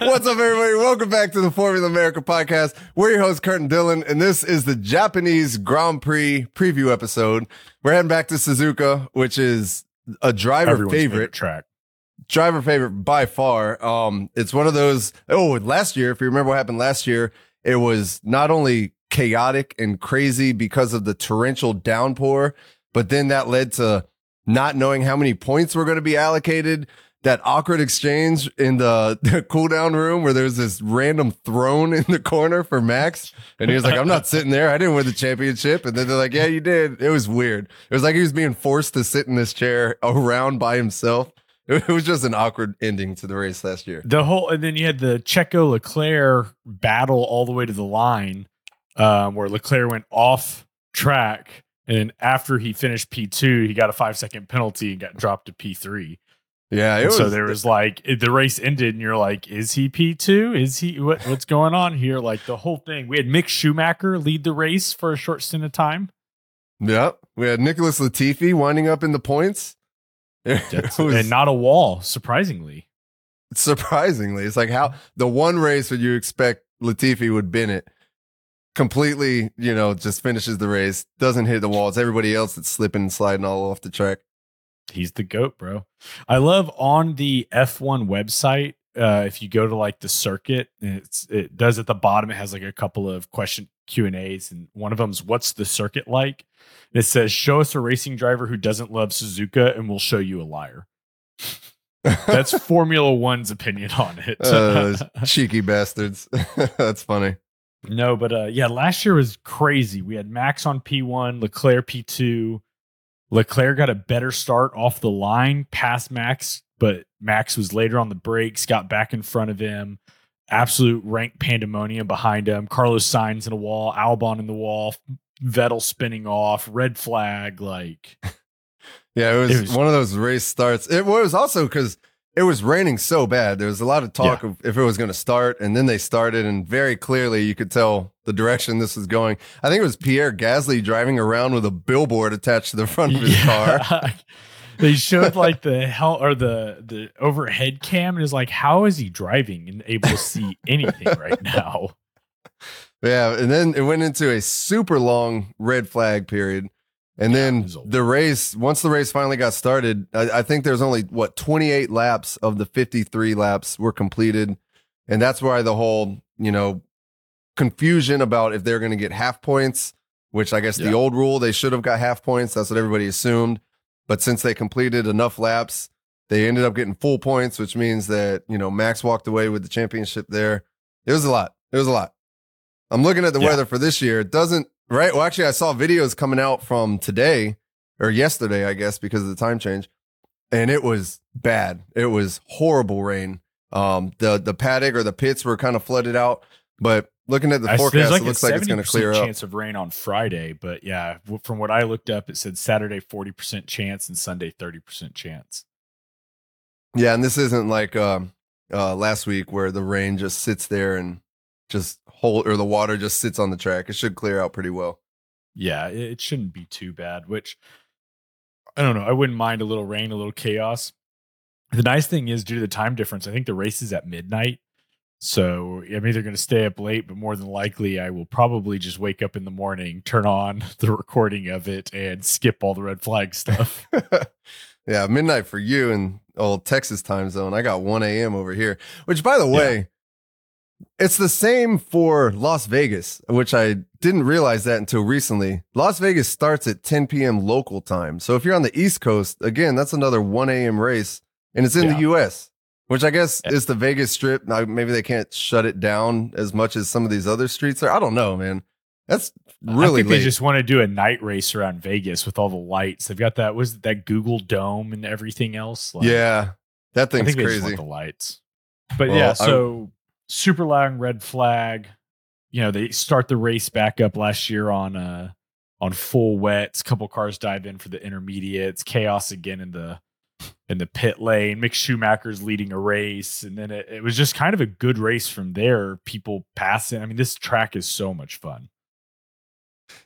What's up, everybody? Welcome back to the Formula America podcast. We're your host, Curtin Dylan, and this is the Japanese Grand Prix preview episode. We're heading back to Suzuka, which is a driver Everyone's favorite, track. driver favorite by far. Um, it's one of those. Oh, last year, if you remember what happened last year, it was not only chaotic and crazy because of the torrential downpour, but then that led to not knowing how many points were going to be allocated. That awkward exchange in the, the cool down room where there's this random throne in the corner for Max. And he was like, I'm not sitting there. I didn't win the championship. And then they're like, Yeah, you did. It was weird. It was like he was being forced to sit in this chair around by himself. It was just an awkward ending to the race last year. The whole, and then you had the Checo Leclerc battle all the way to the line, um, where Leclerc went off track, and then after he finished P two, he got a five second penalty and got dropped to P three. Yeah, it was. so there was like the race ended, and you're like, is he P two? Is he what, what's going on here? Like the whole thing. We had Mick Schumacher lead the race for a short stint of time. Yep. We had Nicholas Latifi winding up in the points. Was and not a wall, surprisingly. surprisingly. It's like how mm-hmm. the one race where you expect Latifi would bin it completely, you know, just finishes the race, doesn't hit the wall. It's everybody else that's slipping and sliding all off the track. He's the goat, bro. I love on the F1 website. Uh, if you go to like the circuit, it's it does at the bottom. It has like a couple of question Q and A's, and one of them is "What's the circuit like?" And it says, "Show us a racing driver who doesn't love Suzuka, and we'll show you a liar." That's Formula One's opinion on it. uh, cheeky bastards. that's funny. No, but uh yeah, last year was crazy. We had Max on P1, Leclerc P2. Leclerc got a better start off the line past Max, but Max was later on the brakes, got back in front of him. Absolute rank pandemonium behind him. Carlos Sainz in a wall, Albon in the wall, Vettel spinning off, red flag. Like, Yeah, it was, It was- one of those race starts. It was also because it was raining so bad. There was a lot of talk of if it was going to start, and then they started, and very clearly you could tell the direction this was going. I think it was Pierre Gasly driving around with a billboard attached to the front of his car. They showed like the hell or the the overhead cam and is like, how is he driving and able to see anything right now? Yeah, and then it went into a super long red flag period. And Yeah, then the race, once the race finally got started, I, I think there's only what 28 laps of the 53 laps were completed. And that's why the whole, you know, confusion about if they're going to get half points, which I guess the old rule, they should have got half points. That's what everybody assumed. But since they completed enough laps, they ended up getting full points, which means that, you know, Max walked away with the championship there. It was a lot. It was a lot. I'm looking at the Yeah. weather for this year. It doesn't, right? Well, actually, I saw videos coming out from today or yesterday, I guess, because of the time change. And it was bad. It was horrible rain. Um, the, the paddock or the pits were kind of flooded out. But looking at the I- forecast, there's it looks like it's going to 70% clear up. chance of rain on Friday, but yeah, from what I looked up, it said Saturday 40% chance and Sunday 30% chance. Yeah, and this isn't like um, uh, last week where the rain just sits there and just hold, or the water just sits on the track. It should clear out pretty well. Yeah, it, it shouldn't be too bad, which I don't know. I wouldn't mind a little rain, a little chaos. The nice thing is, due to the time difference, I think the race is at midnight. So I'm either going to stay up late, but more than likely, I will probably just wake up in the morning, turn on the recording of it, and skip all the red flag stuff. yeah, midnight for you in old Texas time zone. I got 1 a.m. over here, which by the way, it's the same for Las Vegas, which I didn't realize that until recently. Las Vegas starts at 10 p.m. local time. So if you're on the East Coast, again, that's another 1 a.m. race and it's in Yeah. the U.S., which I guess Yeah. is the Vegas strip. Now, maybe they can't shut it down as much as some of these other streets are. I don't know, man. That's really. I think late. they just want to do a night race around Vegas with all the lights. They've got that was that Google Dome and everything else. Like, yeah, that I thing's think they just crazy. the lights. But Well, yeah, so super long red flag. You know, they start the race back up last year on uh on full wets. couple cars dive in for the intermediates. Chaos again in the in the pit lane. Mick Schumacher's leading a race, and then it, it was just kind of a good race from there. People passing. I mean, this track is so much fun.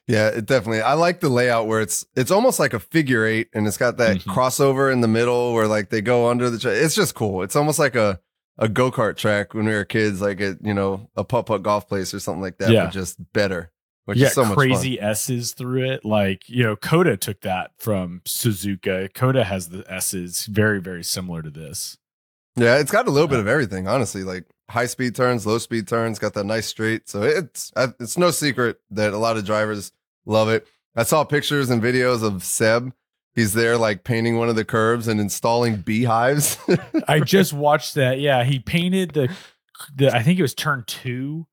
Yeah, it definitely. I like the layout where it's it's almost like a figure eight, and it's got that Mhm. crossover in the middle where like they go under the. It's just cool. It's almost like a a go kart track when we were kids, like at you know a putt putt golf place or something like that, Yeah. but just better. Which yeah, is so much crazy S's through it. Like, you know, COTA took that from Suzuka. COTA has the S's very, very similar to this. Yeah, it's got a little bit of everything, honestly. Like high speed turns, low speed turns, got that nice straight. So it's it's no secret that a lot of drivers love it. I saw pictures and videos of Seb. He's there like painting one of the curves and installing beehives. I just watched that. Yeah, he painted the the I think it was turn 2.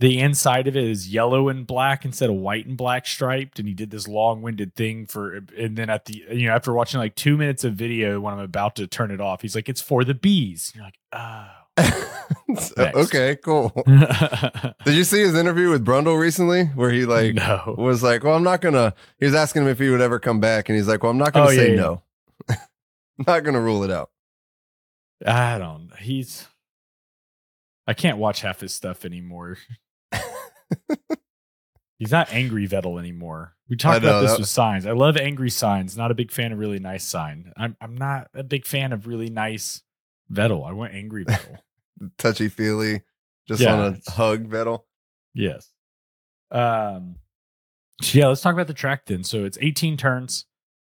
The inside of it is yellow and black instead of white and black striped and he did this long-winded thing for and then at the you know after watching like 2 minutes of video when I'm about to turn it off, he's like it's for the bees. And you're like, "Oh." So, okay, cool. Did you see his interview with Brundle recently where he like no. was like, "Well, I'm not gonna." He was asking him if he would ever come back, and he's like, "Well, I'm not gonna Oh, say yeah, yeah. no. not gonna rule it out." I don't. He's. I can't watch half his stuff anymore. He's not angry Vettel anymore. We talked know, about this that- with signs. I love angry signs. Not a big fan of really nice sign. I'm I'm not a big fan of really nice Vettel. I want angry Vettel. Touchy feely, just Yeah, want it's- to hug Vettel. yes. Um. So yeah, let's talk about the track then. So it's 18 turns.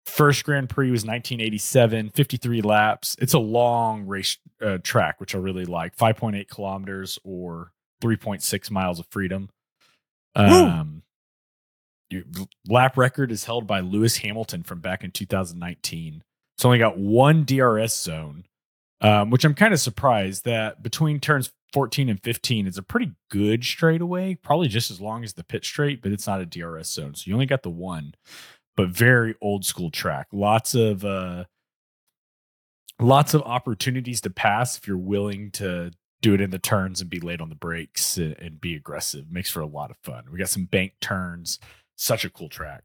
First Grand Prix was 1987, 53 laps. It's a long race uh, track, which I really like. 5.8 kilometers or 3.6 miles of freedom. Um, you, lap record is held by Lewis Hamilton from back in 2019. It's only got one DRS zone, um, which I'm kind of surprised that between turns 14 and 15 is a pretty good straightaway, probably just as long as the pit straight, but it's not a DRS zone. So you only got the one, but very old school track. Lots of, uh, lots of opportunities to pass if you're willing to do it in the turns and be late on the brakes and, and be aggressive. Makes for a lot of fun. We got some bank turns. Such a cool track.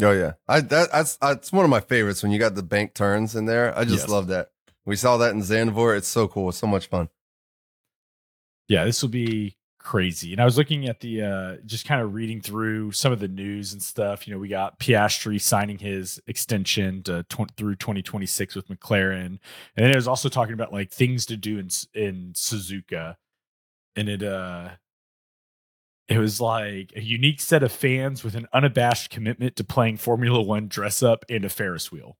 Oh yeah, I that that's that's one of my favorites when you got the bank turns in there. I just Yes. love that. We saw that in Zandvoort. It's so cool. It's so much fun. Yeah, this will be crazy. And I was looking at the uh just kind of reading through some of the news and stuff. You know, we got Piastri signing his extension to tw- through 2026 with McLaren. And then it was also talking about like things to do in in Suzuka. And it uh it was like a unique set of fans with an unabashed commitment to playing Formula 1 dress up and a Ferris wheel.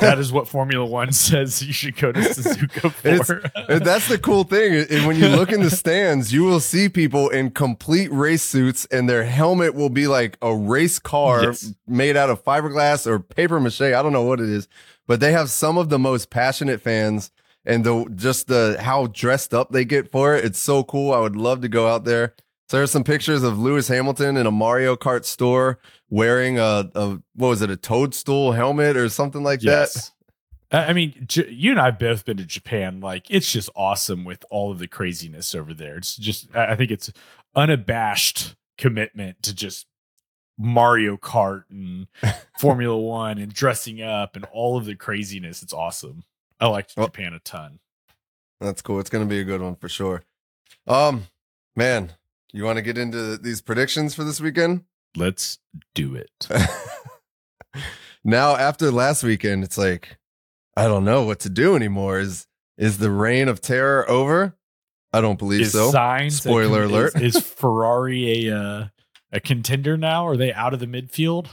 That is what Formula 1 says you should go to Suzuka for. That's the cool thing. And when you look in the stands, you will see people in complete race suits, and their helmet will be like a race car Yes. made out of fiberglass or paper mache. I don't know what it is, but they have some of the most passionate fans, and the just the how dressed up they get for it. It's so cool. I would love to go out there. So there's some pictures of Lewis Hamilton in a Mario Kart store wearing a, a what was it, a toadstool helmet or something like that. Yes. I I mean, J- you and I have both been to Japan. Like, it's just awesome with all of the craziness over there. It's just, I think it's unabashed commitment to just Mario Kart and Formula One and dressing up and all of the craziness. It's awesome. I liked Well- Japan a ton. That's cool. It's going to be a good one for sure. Um, man, you want to get into these predictions for this weekend? Let's do it. now, after last weekend, it's like I don't know what to do anymore. Is is the reign of terror over? I don't believe Is so. Sainz Spoiler con- alert. Is, is Ferrari a uh, a contender now? Are they out of the midfield?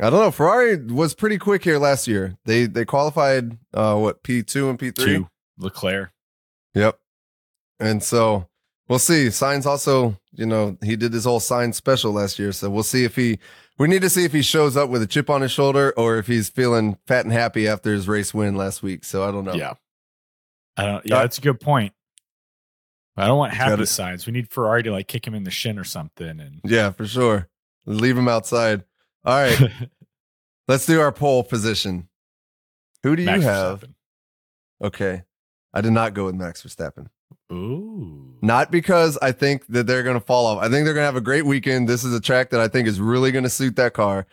I don't know. Ferrari was pretty quick here last year. They they qualified uh what P two and P three. Leclerc. Yep. And so we'll see. Sainz also, you know, he did his whole sign special last year. So we'll see if he, we need to see if he shows up with a chip on his shoulder or if he's feeling fat and happy after his race win last week. So I don't know. Yeah. I don't. Yeah, Uh, that's a good point. I don't want He's happy gotta- Sainz. We need Ferrari to like kick him in the shin or something. And Yeah, for sure. Leave him outside. All right. let's do our pole position. Who do you Max have? Okay. I did not go with Max Verstappen. Ooh. Not because I think that they're going to fall off. I think they're going to have a great weekend. This is a track that I think is really going to suit that car.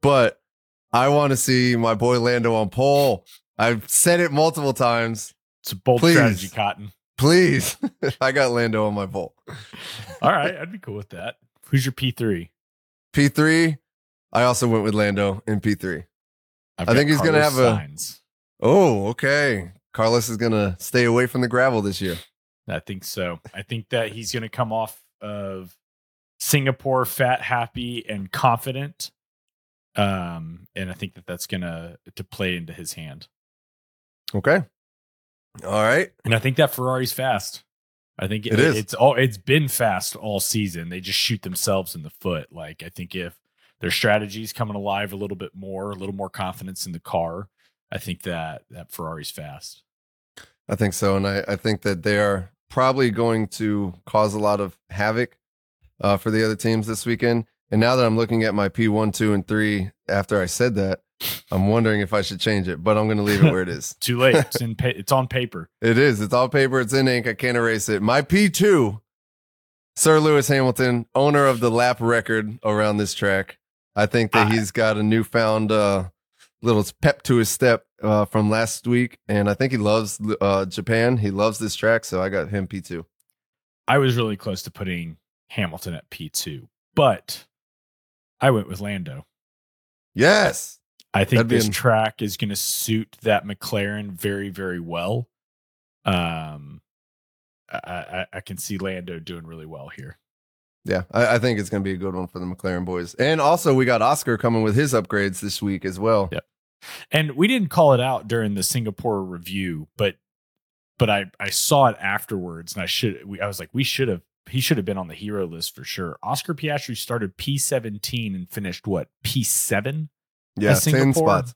But I want to see my boy Lando on pole. I've said it multiple times. It's a bold Please. strategy, Cotton. Please. I got Lando on my pole. All right, I'd be cool with that. Who's your P three? P3, I also went with Lando in P3. I think he's gonna have a- Oh, okay. Carlos is going to stay away from the gravel this year. I think so. I think that he's going to come off of Singapore fat, happy, and confident. Um, and I think that that's going to to play into his hand. Okay. All right. And I think that Ferrari's fast. I think It is. It's all. It's been fast all season. They just shoot themselves in the foot. Like I think if their strategies coming alive a little bit more, a little more confidence in the car, I think that that Ferrari's fast. I think so. And I, I think that they are probably going to cause a lot of havoc uh, for the other teams this weekend. And now that I'm looking at my P1, 2, and 3 after I said that, I'm wondering if I should change it, but I'm going to leave it where it is. Too late. It's in. Pa- it's on paper. It is. It's all paper. It's in ink. I can't erase it. My P2, Sir Lewis Hamilton, owner of the lap record around this track. I think that I- he's got a newfound uh, little pep to his step uh, from last week. And I think he loves uh, Japan. He loves this track. So I got him P2. I was really close to putting Hamilton at P two, but I went with Lando. Yes. I think That'd this an- track is going to suit that McLaren very, very well. Um, I, I, I can see Lando doing really well here. Yeah. I, I think it's going to be a good one for the McLaren boys. And also, we got Oscar coming with his upgrades this week as well. Yeah. And we didn't call it out during the Singapore review, but but I I saw it afterwards, and I should we, I was like we should have he should have been on the hero list for sure. Oscar Piastri started P seventeen and finished what P seven Yeah. 10 Singapore? spots.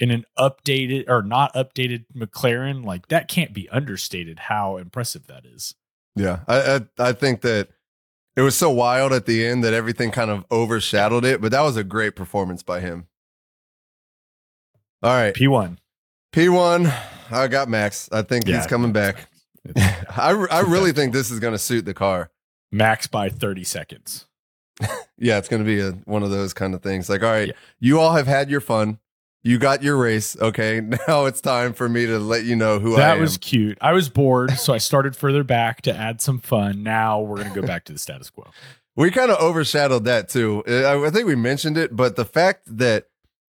in an updated or not updated McLaren. Like that can't be understated how impressive that is. Yeah, I, I I think that it was so wild at the end that everything kind of overshadowed it, but that was a great performance by him. All right, P one. P one. I got Max. I think he's coming back. I I really think this is going to suit the car. Max by thirty seconds. Yeah, it's going to be a, one of those kind of things. Like, all right, Yeah. you all have had your fun. You got your race. Okay, now it's time for me to let you know who I am. That was cute. I was bored, so I started further back to add some fun. Now we're gonna go back to the status quo. we kind of overshadowed that too. I, I think we mentioned it, but the fact that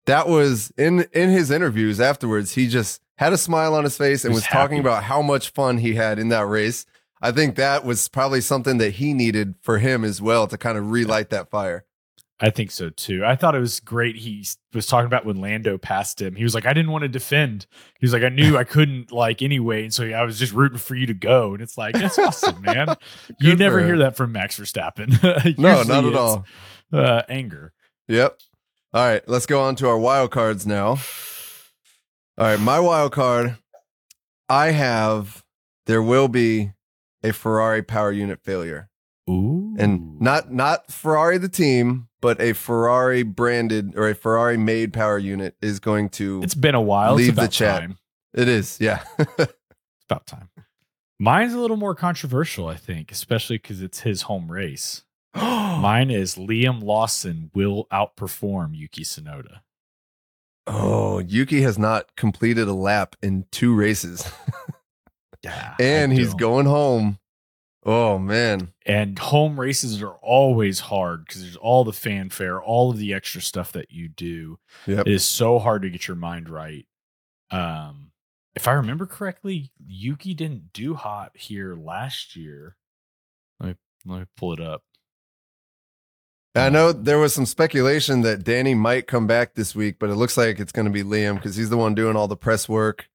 that was in in his interviews afterwards, he just had a smile on his face and was was talking about how much fun he had in that race. I think that was probably something that he needed for him as well to kind of relight that fire. I think so too. I thought it was great. He was talking about when Lando passed him. He was like, I didn't want to defend. He was like, I knew I couldn't like anyway. And so I was just rooting for you to go. And it's like, that's awesome, man. you never hear that from Max Verstappen. No, not at all. Uh, anger. Yep. All right, let's go on to our wild cards now. All right, my wild card. I have. There will be a Ferrari power unit failure. Ooh. and not not Ferrari the team, but a Ferrari branded or a Ferrari made power unit is going to. it's been a while. Leave the about chat. time. it is, yeah. It's about time. Mine's a little more controversial, I think, especially because it's his home race. Mine is Liam Lawson will outperform Yuki Tsunoda. oh, Yuki has not completed a lap in two races, Yeah, and he's going home. Oh man, And home races are always hard because there's all the fanfare, all of the extra stuff that you do. yep. It is so hard to get your mind right. Um, if I remember correctly, Yuki didn't do hot here last year. Let me let me pull it up. I know there was some speculation that Danny might come back this week, but it looks like it's going to be Liam because he's the one doing all the press work.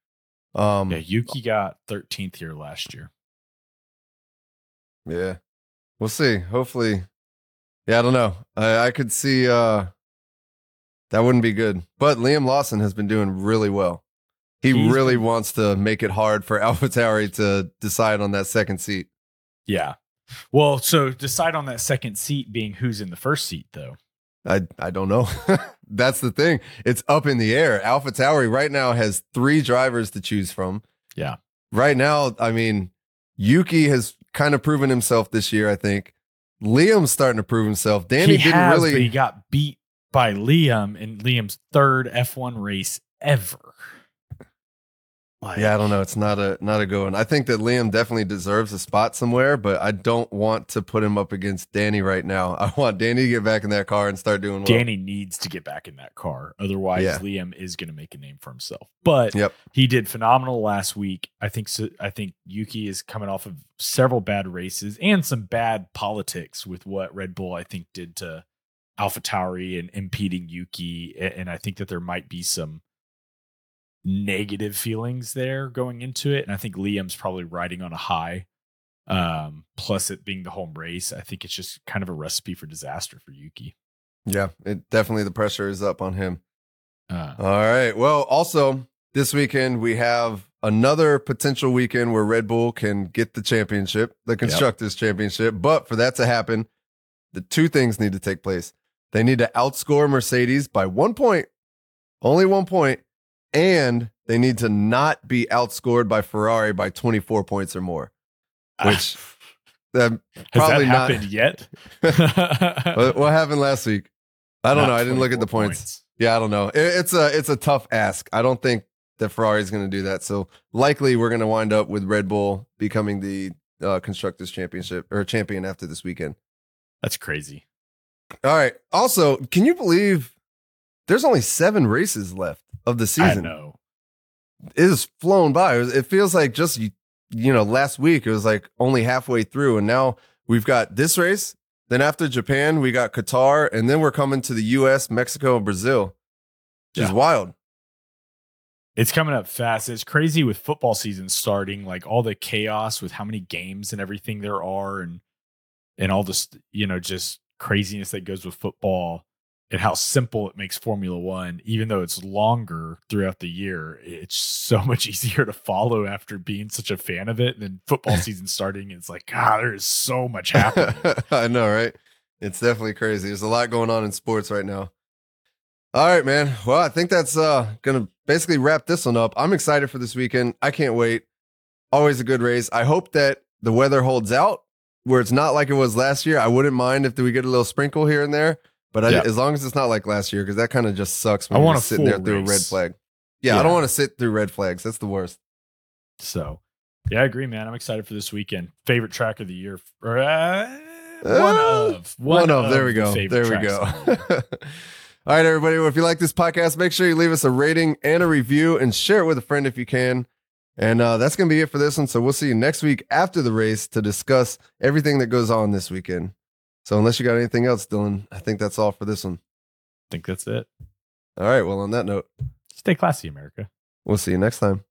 Um, Yeah, Yuki got 13th here last year. Yeah. We'll see. Hopefully. Yeah, I don't know. I, I could see uh that wouldn't be good. But Liam Lawson has been doing really well. He He's really wants to make it hard for AlphaTauri to decide on that second seat. Yeah. Well, so decide on that second seat being who's in the first seat, though. I I don't know. That's the thing. It's up in the air. AlphaTauri right now has three drivers to choose from. Yeah. Right now, I mean, Yuki has kind of proven himself this year, I think. Liam's starting to prove himself. Danny he didn't has, really he got beat by Liam in Liam's third F1 race ever. Like, Yeah, I don't know. It's not a not a good one. I think that Liam definitely deserves a spot somewhere, but I don't want to put him up against Danny right now. I want Danny to get back in that car and start doing well. Danny needs to get back in that car. Otherwise, Yeah. Liam is going to make a name for himself. But Yep. he did phenomenal last week. I think so, I think Yuki is coming off of several bad races and some bad politics with what Red Bull I think did to Alpha Tauri and impeding Yuki. And I think that there might be some negative feelings there going into it. And I think Liam's probably riding on a high. Um, plus it being the home race, I think it's just kind of a recipe for disaster for Yuki. Yeah, it definitely the pressure is up on him. Uh, All right. Well, also this weekend we have another potential weekend where Red Bull can get the championship, the constructors championship. But for that to happen, the two things need to take place. They need to outscore Mercedes by one point, only one point, and they need to not be outscored by Ferrari by 24 points or more. Which that Has probably not- happened yet? what, what happened last week? I don't Not know. I didn't look at the 24 points. Yeah, I don't know. It, it's a it's a tough ask. I don't think that Ferrari is going to do that. So likely we're going to wind up with Red Bull becoming the uh, constructors championship or champion after this weekend. That's crazy. All right. Also, can you believe there's only seven races left of the I season? know. It has flown by. It, was- it feels like just you, you know last week it was like only halfway through, and now we've got this race. Then after Japan, we got Qatar, and then we're coming to the U.S., Mexico, and Brazil, which is wild. It's coming up fast. It's crazy with football season starting, like all the chaos with how many games and everything there are and and all this, you know, just craziness that goes with football and how simple it makes Formula One, even though it's longer throughout the year. It's so much easier to follow after being such a fan of it. And then football season starting, it's like, God, there is so much happening. I know, right? It's definitely crazy. There's a lot going on in sports right now. All right, man. Well, I think that's uh gonna basically wrap this one up. I'm excited for this weekend. I can't wait. Always a good race. I hope that the weather holds out where it's not like it was last year. I wouldn't mind if we get a little sprinkle here and there, but I, Yeah. as long as it's not like last year, because that kind of just sucks. I want to sit there full through a red flag. Yeah, I don't want to sit through red flags. That's the worst. So, yeah, I agree, man. I'm excited for this weekend. Favorite track of the year, or uh, one Uh, of One, of. There we go. There we go. of. All right, everybody. Well, if you like this podcast, make sure you leave us a rating and a review and share it with a friend if you can. And uh, that's going to be it for this one. So we'll see you next week after the race to discuss everything that goes on this weekend. So unless you got anything else, Dylan, I think that's all for this one. I think that's it. All right. Well, on that note, Stay classy, America. we'll see you next time.